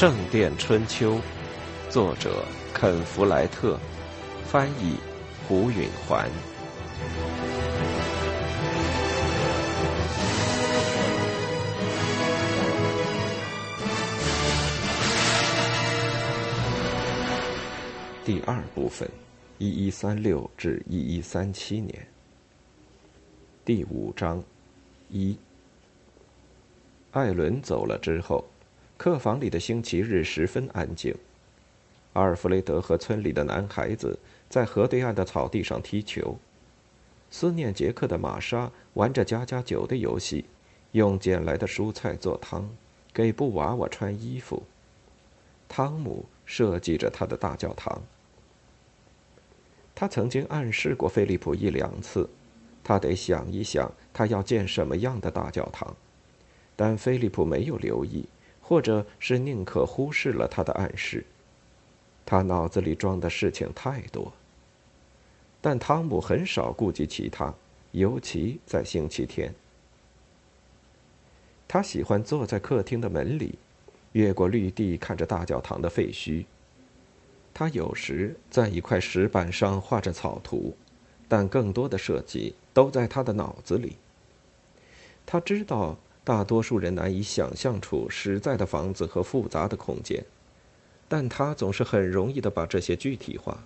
圣殿春秋》，作者肯·弗莱特，翻译胡允环。第二部分，一一三六至一一三七年。第五章，一。艾伦走了之后，客房里的星期日十分安静。阿尔弗雷德和村里的男孩子在河对岸的草地上踢球。思念杰克的玛莎玩着加加酒的游戏，用捡来的蔬菜做汤，给布娃娃穿衣服。汤姆设计着他的大教堂。他曾经暗示过菲利普一两次，他得想一想他要建什么样的大教堂。但菲利普没有留意，或者是宁可忽视了他的暗示。他脑子里装的事情太多。但汤姆很少顾及其他，尤其在星期天。他喜欢坐在客厅的门里，越过绿地看着大教堂的废墟。他有时在一块石板上画着草图，但更多的设计都在他的脑子里。他知道。大多数人难以想象出实在的房子和复杂的空间，但他总是很容易的把这些具体化。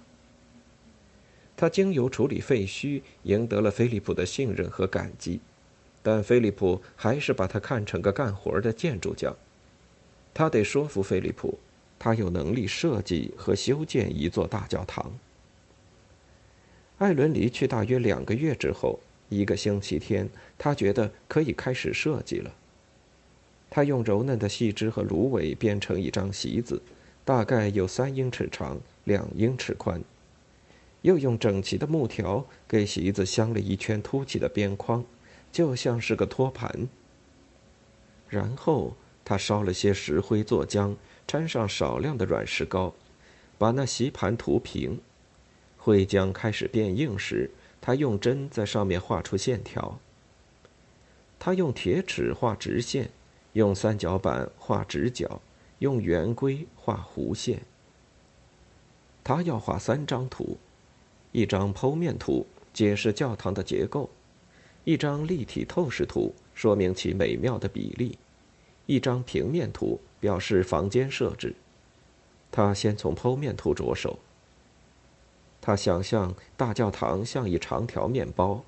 他经由处理废墟赢得了菲利普的信任和感激，但菲利普还是把他看成个干活的建筑匠。他得说服菲利普，他有能力设计和修建一座大教堂。艾伦离去大约两个月之后。一个星期天，他觉得可以开始设计了。他用柔嫩的细枝和芦苇编成一张席子，大概有三英尺长、两英尺宽。又用整齐的木条给席子镶了一圈凸起的边框，就像是个托盘。然后他烧了些石灰做浆，掺上少量的软石膏，把那席盘涂平。灰浆开始变硬时。他用针在上面画出线条。他用铁尺画直线，用三角板画直角，用圆规画弧线。他要画三张图：一张剖面图，解释教堂的结构；一张立体透视图，说明其美妙的比例；一张平面图，表示房间设置。他先从剖面图着手。他想象大教堂像一长条面包，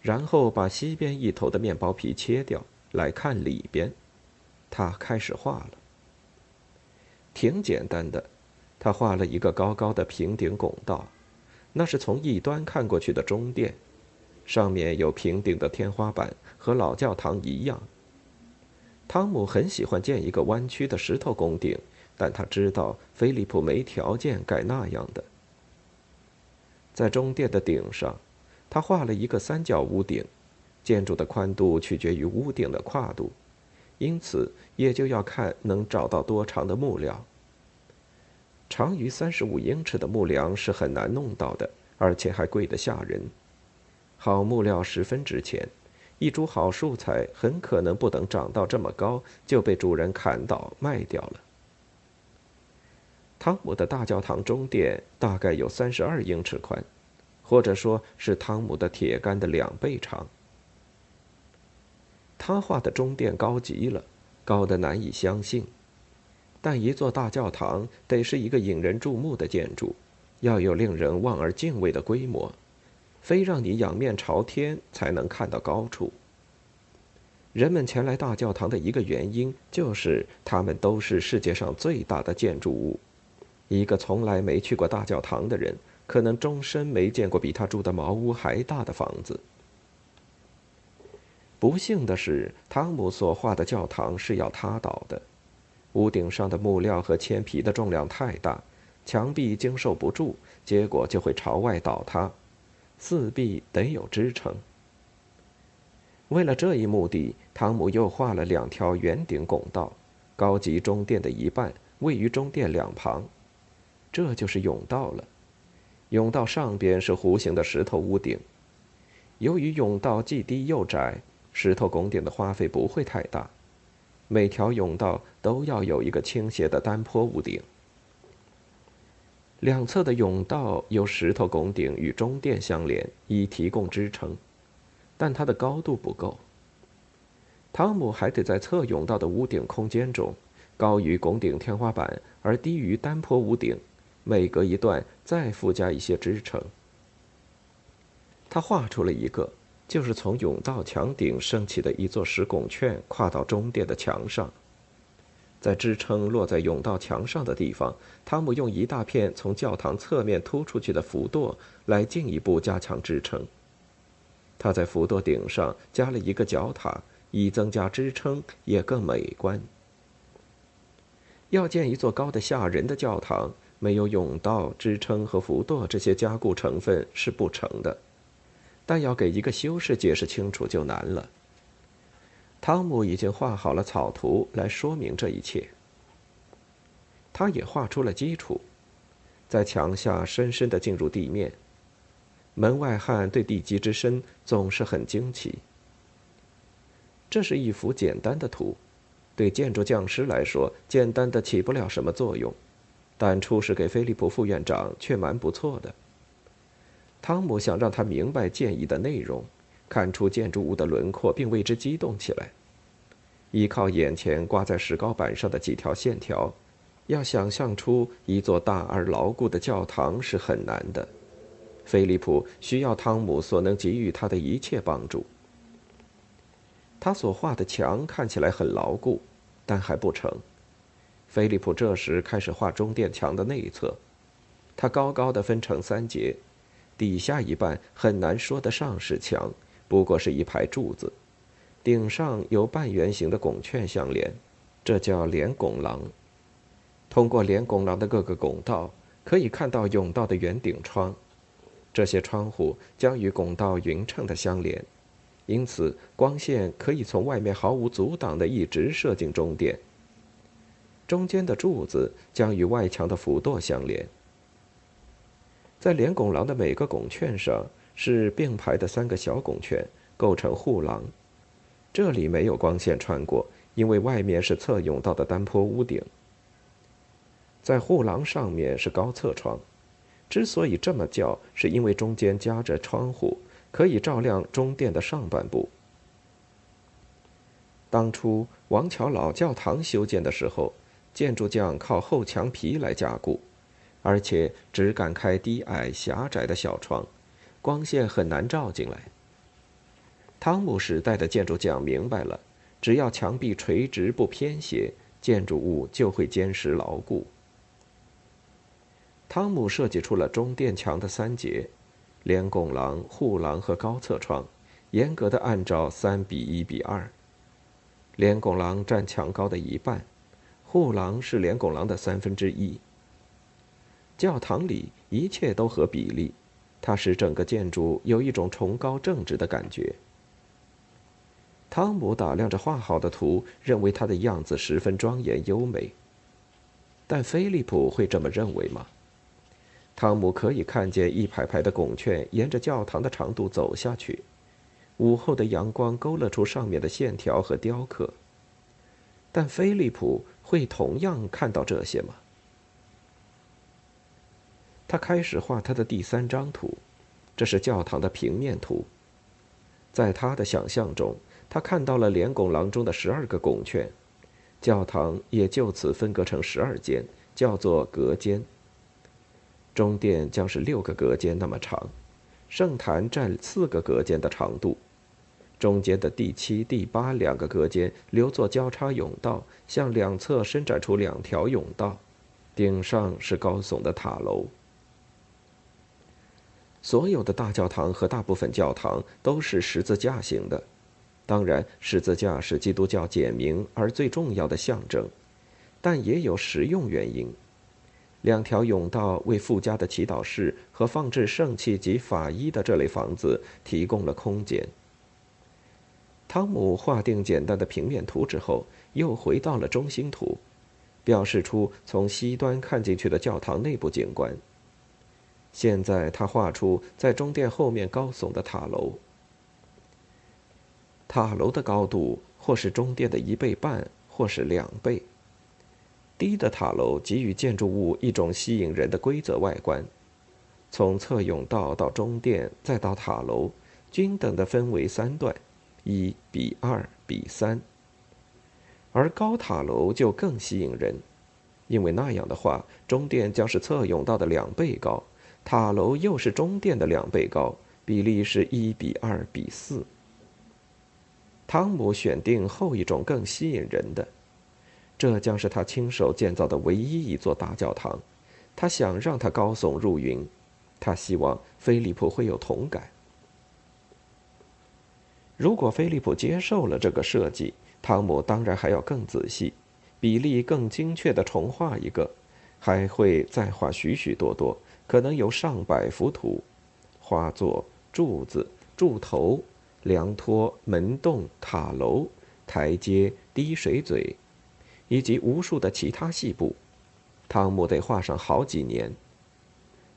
然后把西边一头的面包皮切掉，来看里边。他开始画了。挺简单的，他画了一个高高的平顶拱道，那是从一端看过去的中殿，上面有平顶的天花板，和老教堂一样。汤姆很喜欢建一个弯曲的石头拱顶，但他知道菲利普没条件盖那样的。在中殿的顶上，他画了一个三角屋顶。建筑的宽度取决于屋顶的跨度，因此也就要看能找到多长的木料。长于三十五英尺的木梁是很难弄到的，而且还贵得吓人。好木料十分值钱，一株好树材很可能不等长到这么高就被主人砍倒卖掉了。汤姆的大教堂中殿大概有三十二英尺宽，或者说是汤姆的铁杆的两倍长。他画的中殿高极了，高的难以相信。但一座大教堂得是一个引人注目的建筑，要有令人望而敬畏的规模，非让你仰面朝天才能看到高处。人们前来大教堂的一个原因，就是它们都是世界上最大的建筑物。一个从来没去过大教堂的人，可能终身没见过比他住的茅屋还大的房子。不幸的是，汤姆所画的教堂是要塌倒的，屋顶上的木料和铅皮的重量太大，墙壁经受不住，结果就会朝外倒塌，四壁得有支撑。为了这一目的，汤姆又画了两条圆顶拱道，高级中殿的一半位于中殿两旁。这就是甬道了，甬道上边是弧形的石头屋顶。由于甬道既低又窄，石头拱顶的花费不会太大。每条甬道都要有一个倾斜的单坡屋顶。两侧的甬道由石头拱顶与中殿相连，以提供支撑，但它的高度不够。汤姆还得在侧甬道的屋顶空间中，高于拱顶天花板而低于单坡屋顶，每隔一段再附加一些支撑。他画出了一个，就是从甬道墙顶升起的一座石拱券，跨到中殿的墙上。在支撑落在甬道墙上的地方，汤姆用一大片从教堂侧面突出去的浮垛来进一步加强支撑。他在浮垛顶上加了一个角塔，以增加支撑，也更美观。要建一座高的吓人的教堂，没有甬道、支撑和浮垛这些加固成分是不成的。但要给一个修士解释清楚就难了。汤姆已经画好了草图来说明这一切。他也画出了基础，在墙下深深的进入地面。门外汉对地基之深总是很惊奇。这是一幅简单的图，对建筑匠师来说简单的起不了什么作用，但出示给菲利普副院长却蛮不错的。汤姆想让他明白建议的内容，看出建筑物的轮廓，并为之激动起来。依靠眼前挂在石膏板上的几条线条，要想象出一座大而牢固的教堂是很难的。菲利普需要汤姆所能给予他的一切帮助。他所画的墙看起来很牢固，但还不成。菲利普这时开始画中殿墙的内侧，它高高的分成三节。底下一半很难说得上是墙，不过是一排柱子，顶上有半圆形的拱券相连，这叫连拱廊。通过连拱廊的各个拱道，可以看到甬道的圆顶窗，这些窗户将与拱道匀称的相连，因此光线可以从外面毫无阻挡的一直射进中殿。中间的柱子将与外墙的辅垛相连。在连拱廊的每个拱券上是并排的三个小拱券，构成护廊。这里没有光线穿过，因为外面是侧甬道的单坡屋顶。在护廊上面是高侧窗，之所以这么叫，是因为中间夹着窗户，可以照亮中殿的上半部。当初王桥老教堂修建的时候，建筑匠靠厚墙皮来加固。而且只敢开低矮狭窄的小窗，光线很难照进来。汤姆时代的建筑匠明白了，只要墙壁垂直不偏斜，建筑物就会坚实牢固。汤姆设计出了中殿墙的三节，连拱廊、护廊和高侧窗，严格的按照三比一比二。连拱廊占墙高的一半，护廊是连拱廊的三分之一。教堂里一切都合比例，它使整个建筑有一种崇高正直的感觉。汤姆打量着画好的图，认为它的样子十分庄严优美。但菲利普会这么认为吗？汤姆可以看见一排排的拱券沿着教堂的长度走下去，午后的阳光勾勒出上面的线条和雕刻。但菲利普会同样看到这些吗？他开始画他的第三张图，这是教堂的平面图。在他的想象中，他看到了连拱廊中的十二个拱券，教堂也就此分割成十二间，叫做隔间。中殿将是六个隔间那么长，圣坛占四个隔间的长度，中间的第七、第八两个隔间留作交叉甬道，向两侧伸展出两条甬道，顶上是高耸的塔楼。所有的大教堂和大部分教堂都是十字架形的，当然，十字架是基督教简明而最重要的象征，但也有实用原因。两条甬道为附加的祈祷室和放置圣器及法衣的这类房子提供了空间。汤姆画定简单的平面图之后，又回到了中心图，表示出从西端看进去的教堂内部景观。现在他画出在中殿后面高耸的塔楼，塔楼的高度或是中殿的一倍半，或是两倍。低的塔楼给予建筑物一种吸引人的规则外观，从侧甬道到中殿再到塔楼，均等的分为三段，一比二比三。而高塔楼就更吸引人，因为那样的话，中殿将是侧甬道的两倍高，塔楼又是中殿的两倍高，比例是一比二比四。汤姆选定后一种更吸引人的，这将是他亲手建造的唯一一座大教堂。他想让它高耸入云，他希望菲利普会有同感。如果菲利普接受了这个设计，汤姆当然还要更仔细、比例更精确地重画一个，还会再画许许多多，可能有上百幅图，画作、柱子、柱头。梁托、门洞、塔楼、台阶、滴水嘴，以及无数的其他细部，汤姆得画上好几年。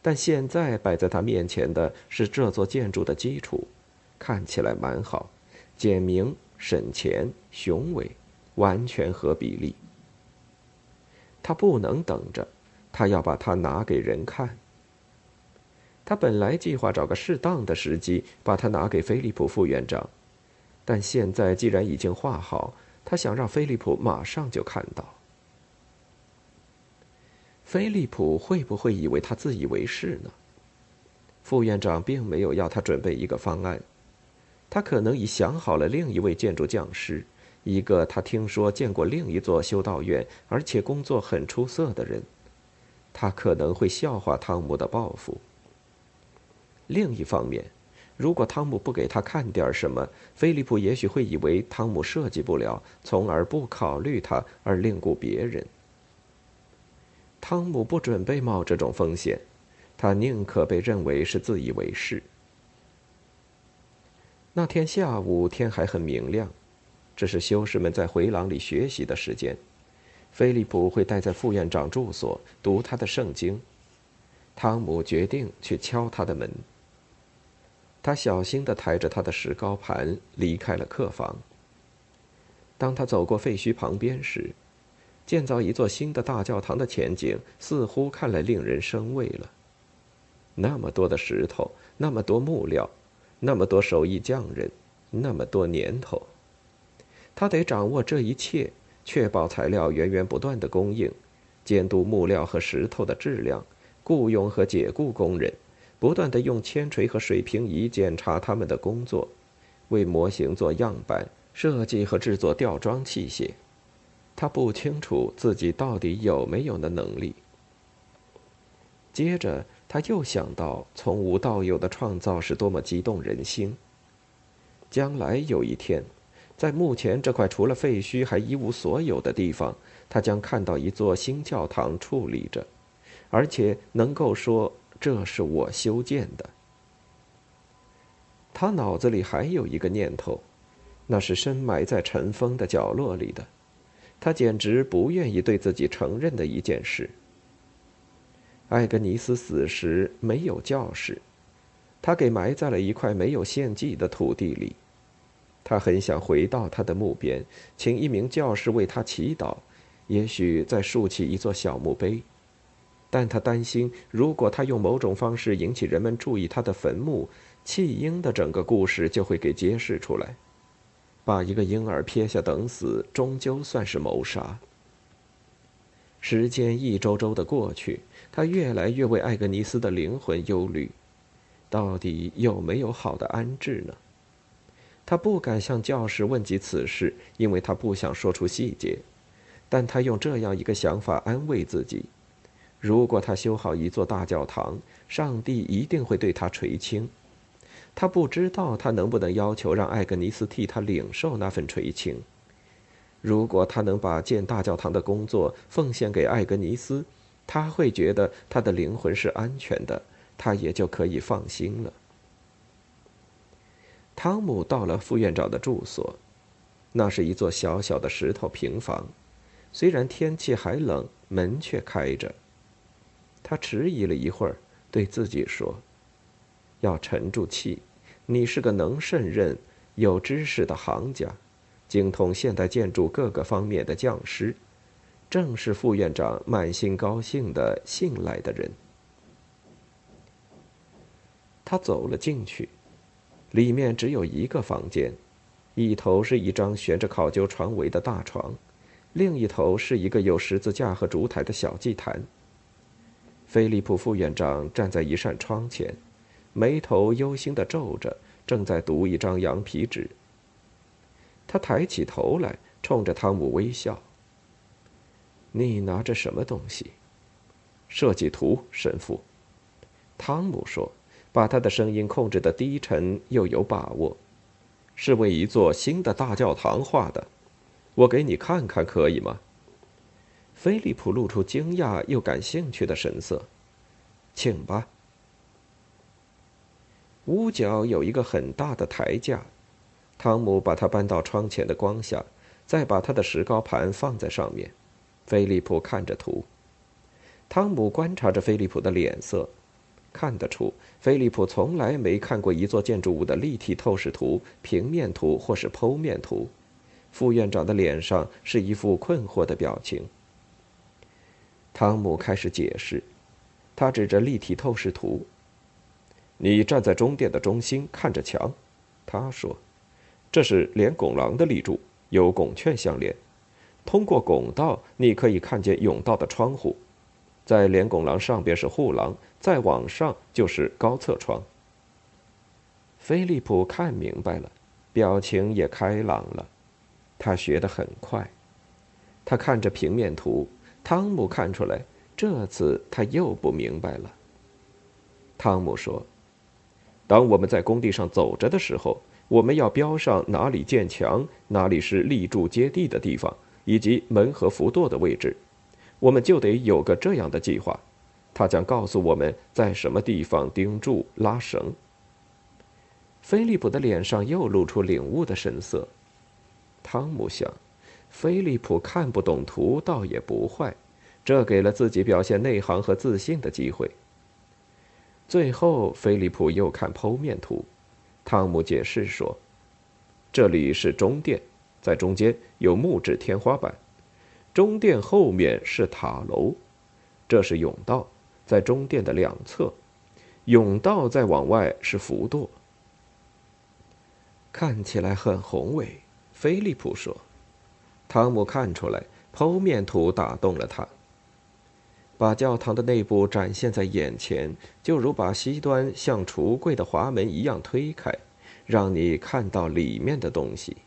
但现在摆在他面前的是这座建筑的基础，看起来蛮好，简明、省钱、雄伟，完全合比例。他不能等着，他要把它拿给人看。他本来计划找个适当的时机把它拿给菲利普副院长，但现在既然已经画好，他想让菲利普马上就看到。菲利普会不会以为他自以为是呢？副院长并没有要他准备一个方案，他可能已想好了另一位建筑匠师，一个他听说见过另一座修道院而且工作很出色的人，他可能会笑话汤姆的抱负。另一方面，如果汤姆不给他看点什么，菲利普也许会以为汤姆设计不了，从而不考虑他而另雇别人。汤姆不准备冒这种风险，他宁可被认为是自以为是。那天下午天还很明亮，这是修士们在回廊里学习的时间。菲利普会待在副院长住所读他的圣经。汤姆决定去敲他的门。他小心地抬着他的石膏盘离开了客房。当他走过废墟旁边时，建造一座新的大教堂的前景似乎看来令人生畏了。那么多的石头，那么多木料，那么多手艺匠人，那么多年头，他得掌握这一切，确保材料源源不断的供应，监督木料和石头的质量，雇佣和解雇工人。不断的用铅锤和水平仪检查他们的工作，为模型做样板，设计和制作吊装器械。他不清楚自己到底有没有那能力。接着，他又想到从无到有的创造是多么激动人心。将来有一天，在目前这块除了废墟还一无所有的地方，他将看到一座新教堂矗立着，而且能够说。这是我修建的。他脑子里还有一个念头，那是深埋在尘封的角落里的，他简直不愿意对自己承认的一件事。艾格尼斯死时没有教室，他给埋在了一块没有献祭的土地里。他很想回到他的墓边，请一名教士为他祈祷，也许再竖起一座小墓碑。但他担心，如果他用某种方式引起人们注意他的坟墓，弃婴的整个故事就会给揭示出来。把一个婴儿撇下等死，终究算是谋杀。时间一周周的过去，他越来越为艾格尼斯的灵魂忧虑，到底有没有好的安置呢？他不敢向教士问及此事，因为他不想说出细节。但他用这样一个想法安慰自己。如果他修好一座大教堂，上帝一定会对他垂青。他不知道他能不能要求让艾格尼斯替他领受那份垂青。如果他能把建大教堂的工作奉献给艾格尼斯，他会觉得他的灵魂是安全的，他也就可以放心了。汤姆到了副院长的住所，那是一座小小的石头平房，虽然天气还冷，门却开着。他迟疑了一会儿，对自己说：“要沉住气，你是个能胜任、有知识的行家，精通现代建筑各个方面的匠师，正是副院长满心高兴的信赖的人。他走了进去，里面只有一个房间，一头是一张悬着考究床围的大床，另一头是一个有十字架和烛台的小祭坛。菲利普副院长站在一扇窗前，眉头忧心的皱着，正在读一张羊皮纸。他抬起头来，冲着汤姆微笑。“你拿着什么东西？”“设计图，神父。”汤姆说。把他的声音控制的低沉又有把握，是为一座新的大教堂画的。我给你看看，可以吗？菲利普露出惊讶又感兴趣的神色。请吧。屋角有一个很大的台架，汤姆把它搬到窗前的光下，再把他的石膏盘放在上面。菲利普看着图，汤姆观察着菲利普的脸色。看得出，菲利普从来没看过一座建筑物的立体透视图、平面图或是剖面图。副院长的脸上是一副困惑的表情。汤姆开始解释，他指着立体透视图：“你站在中殿的中心，看着墙。”他说：“这是连拱廊的立柱，有拱券相连。通过拱道，你可以看见甬道的窗户。在连拱廊上边是护廊。”再往上就是高侧窗。菲利普看明白了，表情也开朗了。他学得很快。他看着平面图，汤姆看出来，这次他又不明白了。汤姆说：“当我们在工地上走着的时候，我们要标上哪里建墙，哪里是立柱接地的地方，以及门和浮舵的位置，我们就得有个这样的计划。”他将告诉我们在什么地方钉柱、拉绳。菲利普的脸上又露出领悟的神色。汤姆想，菲利普看不懂图倒也不坏，这给了自己表现内行和自信的机会。最后，菲利普又看剖面图。汤姆解释说：“这里是中殿，在中间有木质天花板，中殿后面是塔楼，这是甬道。”在中殿的两侧，甬道再往外是浮垛，看起来很宏伟。菲利普说：“汤姆看出来，剖面图打动了他。把教堂的内部展现在眼前，就如把西端像橱柜的滑门一样推开，让你看到里面的东西。”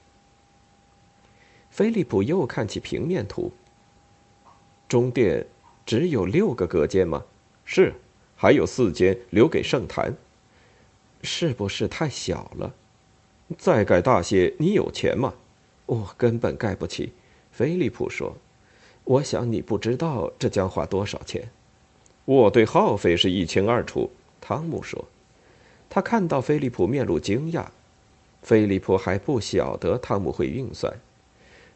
菲利普又看起平面图。中殿只有六个隔间吗？是，还有四间留给圣坛。是不是太小了？再盖大些，你有钱吗？我根本盖不起。菲利普说：“我想你不知道这将花多少钱。”我对耗费是一清二楚。汤姆说：“他看到菲利普面露惊讶。菲利普还不晓得汤姆会运算。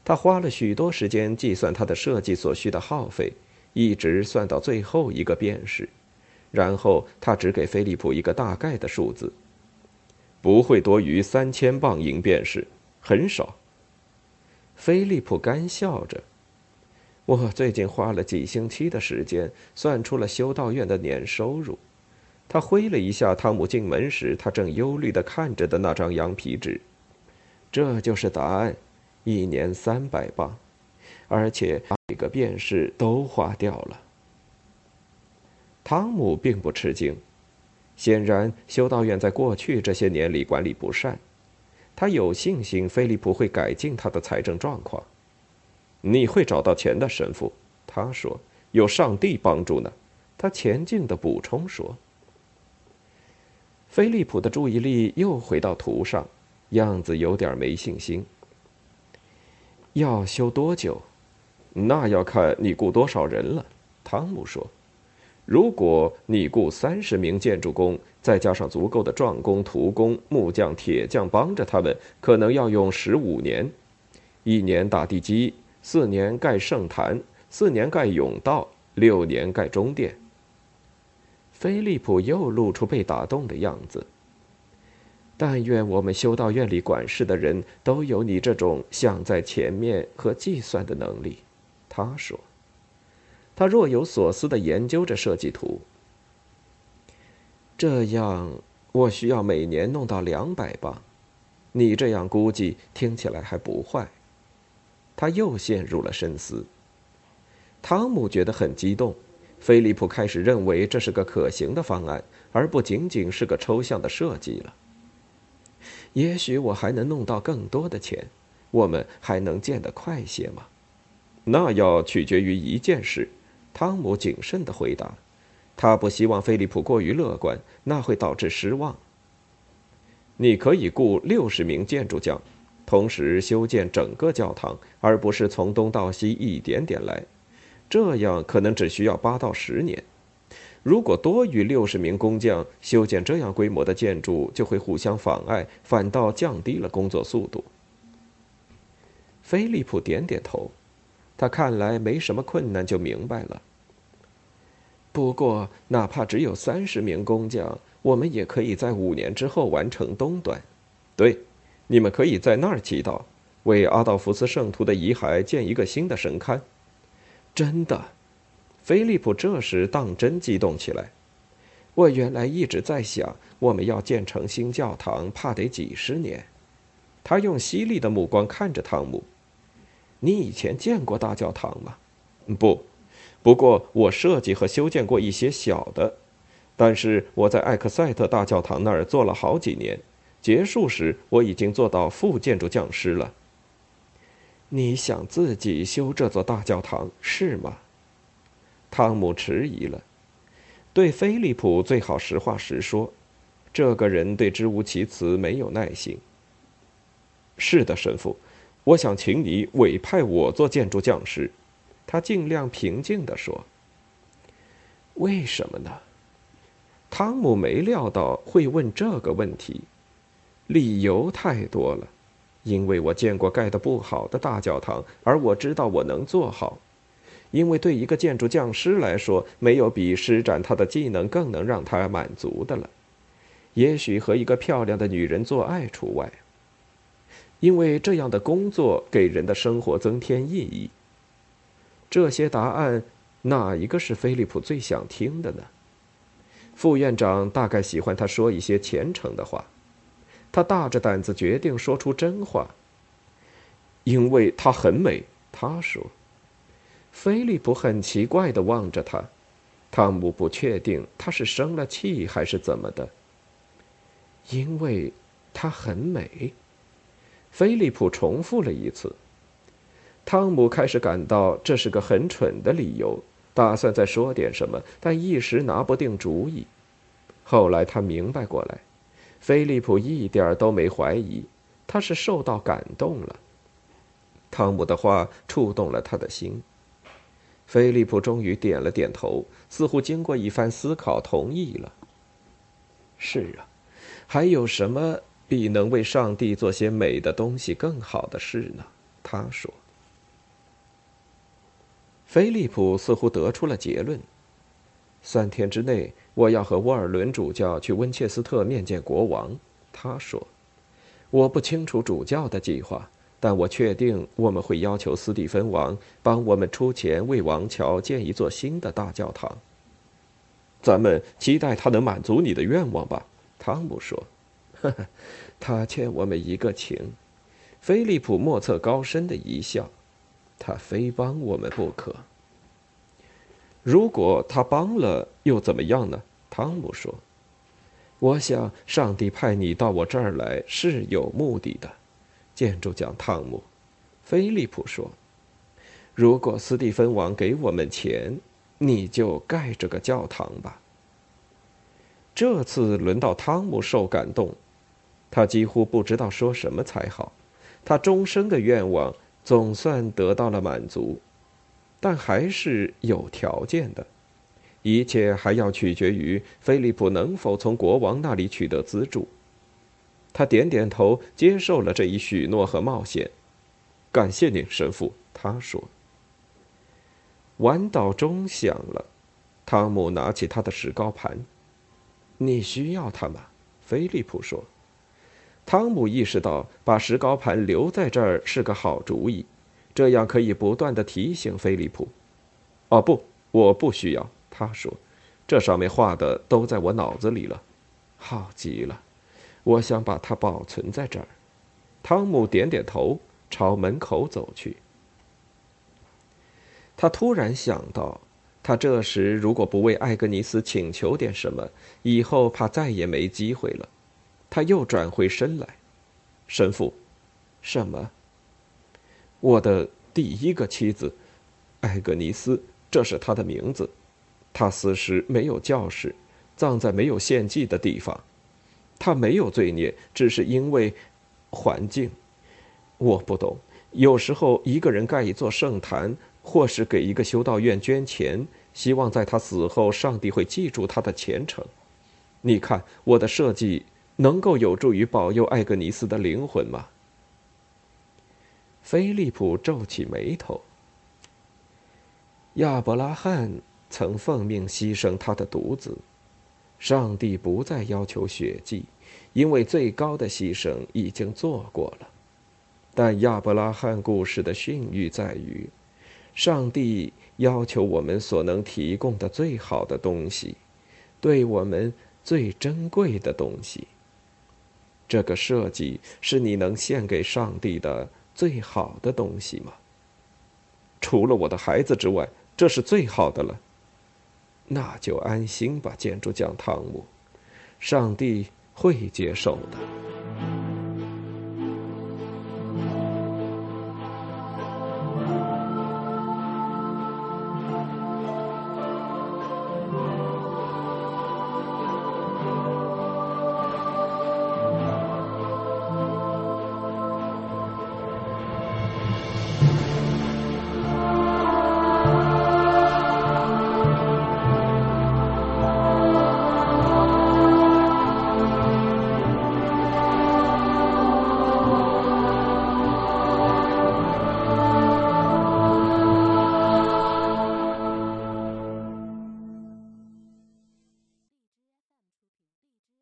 他花了许多时间计算他的设计所需的耗费。”一直算到最后一个便士，然后他只给菲利普一个大概的数字，不会多于三千磅银便士，很少。菲利普干笑着：“我最近花了几星期的时间，算出了修道院的年收入。”他挥了一下汤姆进门时他正忧虑的看着的那张羊皮纸，这就是答案：一年三百磅，而且把。几个便士都花掉了。汤姆并不吃惊，显然修道院在过去这些年里管理不善，他有信心菲利普会改进他的财政状况。你会找到钱的，神父，他说，有上帝帮助呢。他前进的补充说。菲利普的注意力又回到图上，样子有点没信心。要修多久？那要看你雇多少人了，汤姆说：“如果你雇三十名建筑工，再加上足够的壮工、徒工、木匠、铁匠帮着他们，可能要用十五年：一年打地基，四年盖圣坛，四年盖甬道，六年盖中殿。”菲利普又露出被打动的样子。但愿我们修道院里管事的人都有你这种想在前面和计算的能力。”他说。他若有所思地研究着设计图。这样，我需要每年弄到两百磅。你这样估计听起来还不坏。他又陷入了深思。汤姆觉得很激动。菲利普开始认为这是个可行的方案，而不仅仅是个抽象的设计了。也许我还能弄到更多的钱，我们还能建得快些吗？那要取决于一件事。汤姆谨慎地回答：“他不希望菲利普过于乐观，那会导致失望。你可以雇六十名建筑匠，同时修建整个教堂，而不是从东到西一点点来。这样可能只需要八到十年。如果多于六十名工匠修建这样规模的建筑，就会互相妨碍，反倒降低了工作速度。”菲利普点点头。他看来没什么困难，就明白了。不过，哪怕只有三十名工匠，我们也可以在五年之后完成东端。对，你们可以在那儿祈祷，为阿道夫斯圣徒的遗骸建一个新的神龛。真的，菲利普这时当真激动起来。我原来一直在想，我们要建成新教堂，怕得几十年。他用犀利的目光看着汤姆。你以前见过大教堂吗？不，不过我设计和修建过一些小的。但是我在艾克塞特大教堂那儿做了好几年，结束时我已经做到副建筑匠师了。你想自己修这座大教堂是吗？汤姆迟疑了。对菲利普最好实话实说，这个人对支吾其词没有耐心。是的，神父。我想请你委派我做建筑匠师，他尽量平静地说。为什么呢？汤姆没料到会问这个问题，理由太多了。因为我见过盖得不好的大教堂，而我知道我能做好。因为对一个建筑匠师来说，没有比施展他的技能更能让他满足的了。也许和一个漂亮的女人做爱除外。因为这样的工作给人的生活增添意义。这些答案，哪一个是菲利普最想听的呢？副院长大概喜欢他说一些虔诚的话。他大着胆子决定说出真话。因为她很美，他说。菲利普很奇怪的望着他。汤姆不确定他是生了气还是怎么的。因为她很美。菲利普重复了一次。汤姆开始感到这是个很蠢的理由，打算再说点什么，但一时拿不定主意。后来他明白过来，菲利普一点都没怀疑，他是受到感动了。汤姆的话触动了他的心。菲利普终于点了点头，似乎经过一番思考同意了。是啊，还有什么？比能为上帝做些美的东西更好的事呢，他说。菲利普似乎得出了结论：三天之内，我要和沃尔伦主教去温切斯特面见国王。他说：“我不清楚主教的计划，但我确定我们会要求斯蒂芬王帮我们出钱为王桥建一座新的大教堂。咱们期待他能满足你的愿望吧。”汤姆说。呵呵，他欠我们一个情。菲利普莫测高深的一笑，他非帮我们不可。如果他帮了，又怎么样呢？汤姆说：“我想上帝派你到我这儿来是有目的的。”建筑匠汤姆，菲利普说：“如果斯蒂芬王给我们钱，你就盖这个教堂吧。”这次轮到汤姆受感动。他几乎不知道说什么才好，他终生的愿望总算得到了满足，但还是有条件的，一切还要取决于菲利普能否从国王那里取得资助。他点点头，接受了这一许诺和冒险。感谢您，神父。他说。晚祷钟响了，汤姆拿起他的石膏盘。你需要它吗？菲利普说。汤姆意识到把石膏盘留在这儿是个好主意，这样可以不断的提醒菲利普。哦不，我不需要，他说，这上面画的都在我脑子里了。好极了，我想把它保存在这儿。汤姆点点头，朝门口走去。他突然想到，他这时如果不为艾格尼斯请求点什么，以后怕再也没机会了。他又转回身来，神父，什么？我的第一个妻子，艾格尼斯，这是她的名字。她死时没有教室，葬在没有献祭的地方。他没有罪孽，只是因为环境。我不懂。有时候一个人盖一座圣坛，或是给一个修道院捐钱，希望在他死后，上帝会记住他的虔诚。你看我的设计。能够有助于保佑艾格尼斯的灵魂吗？菲利普皱起眉头。亚伯拉罕曾奉命牺牲他的独子，上帝不再要求血祭，因为最高的牺牲已经做过了。但亚伯拉罕故事的训谕在于，上帝要求我们所能提供的最好的东西，对我们最珍贵的东西。这个设计是你能献给上帝的最好的东西吗？除了我的孩子之外，这是最好的了。那就安心吧，建筑匠汤姆，上帝会接受的。